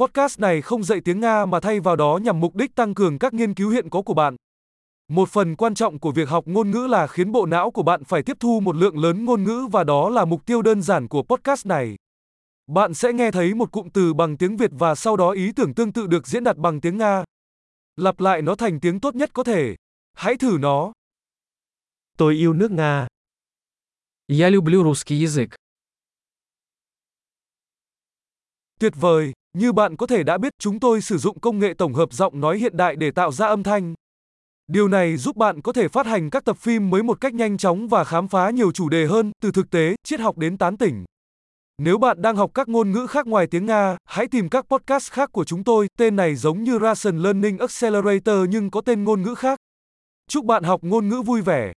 Podcast này không dạy tiếng Nga mà thay vào đó nhằm mục đích tăng cường các nghiên cứu hiện có của bạn. Một phần quan trọng của việc học ngôn ngữ là khiến bộ não của bạn phải tiếp thu một lượng lớn ngôn ngữ và đó là mục tiêu đơn giản của podcast này. Bạn sẽ nghe thấy một cụm từ bằng tiếng Việt và sau đó ý tưởng tương tự được diễn đạt bằng tiếng Nga. Lặp lại nó thành tiếng tốt nhất có thể. Hãy thử nó. Tôi yêu nước Nga. Я люблю русский язык. Tuyệt vời, như bạn có thể đã biết, chúng tôi sử dụng công nghệ tổng hợp giọng nói hiện đại để tạo ra âm thanh. Điều này giúp bạn có thể phát hành các tập phim mới một cách nhanh chóng và khám phá nhiều chủ đề hơn, từ thực tế, triết học đến tán tỉnh. Nếu bạn đang học các ngôn ngữ khác ngoài tiếng Nga, hãy tìm các podcast khác của chúng tôi, tên này giống như Russian Learning Accelerator nhưng có tên ngôn ngữ khác. Chúc bạn học ngôn ngữ vui vẻ.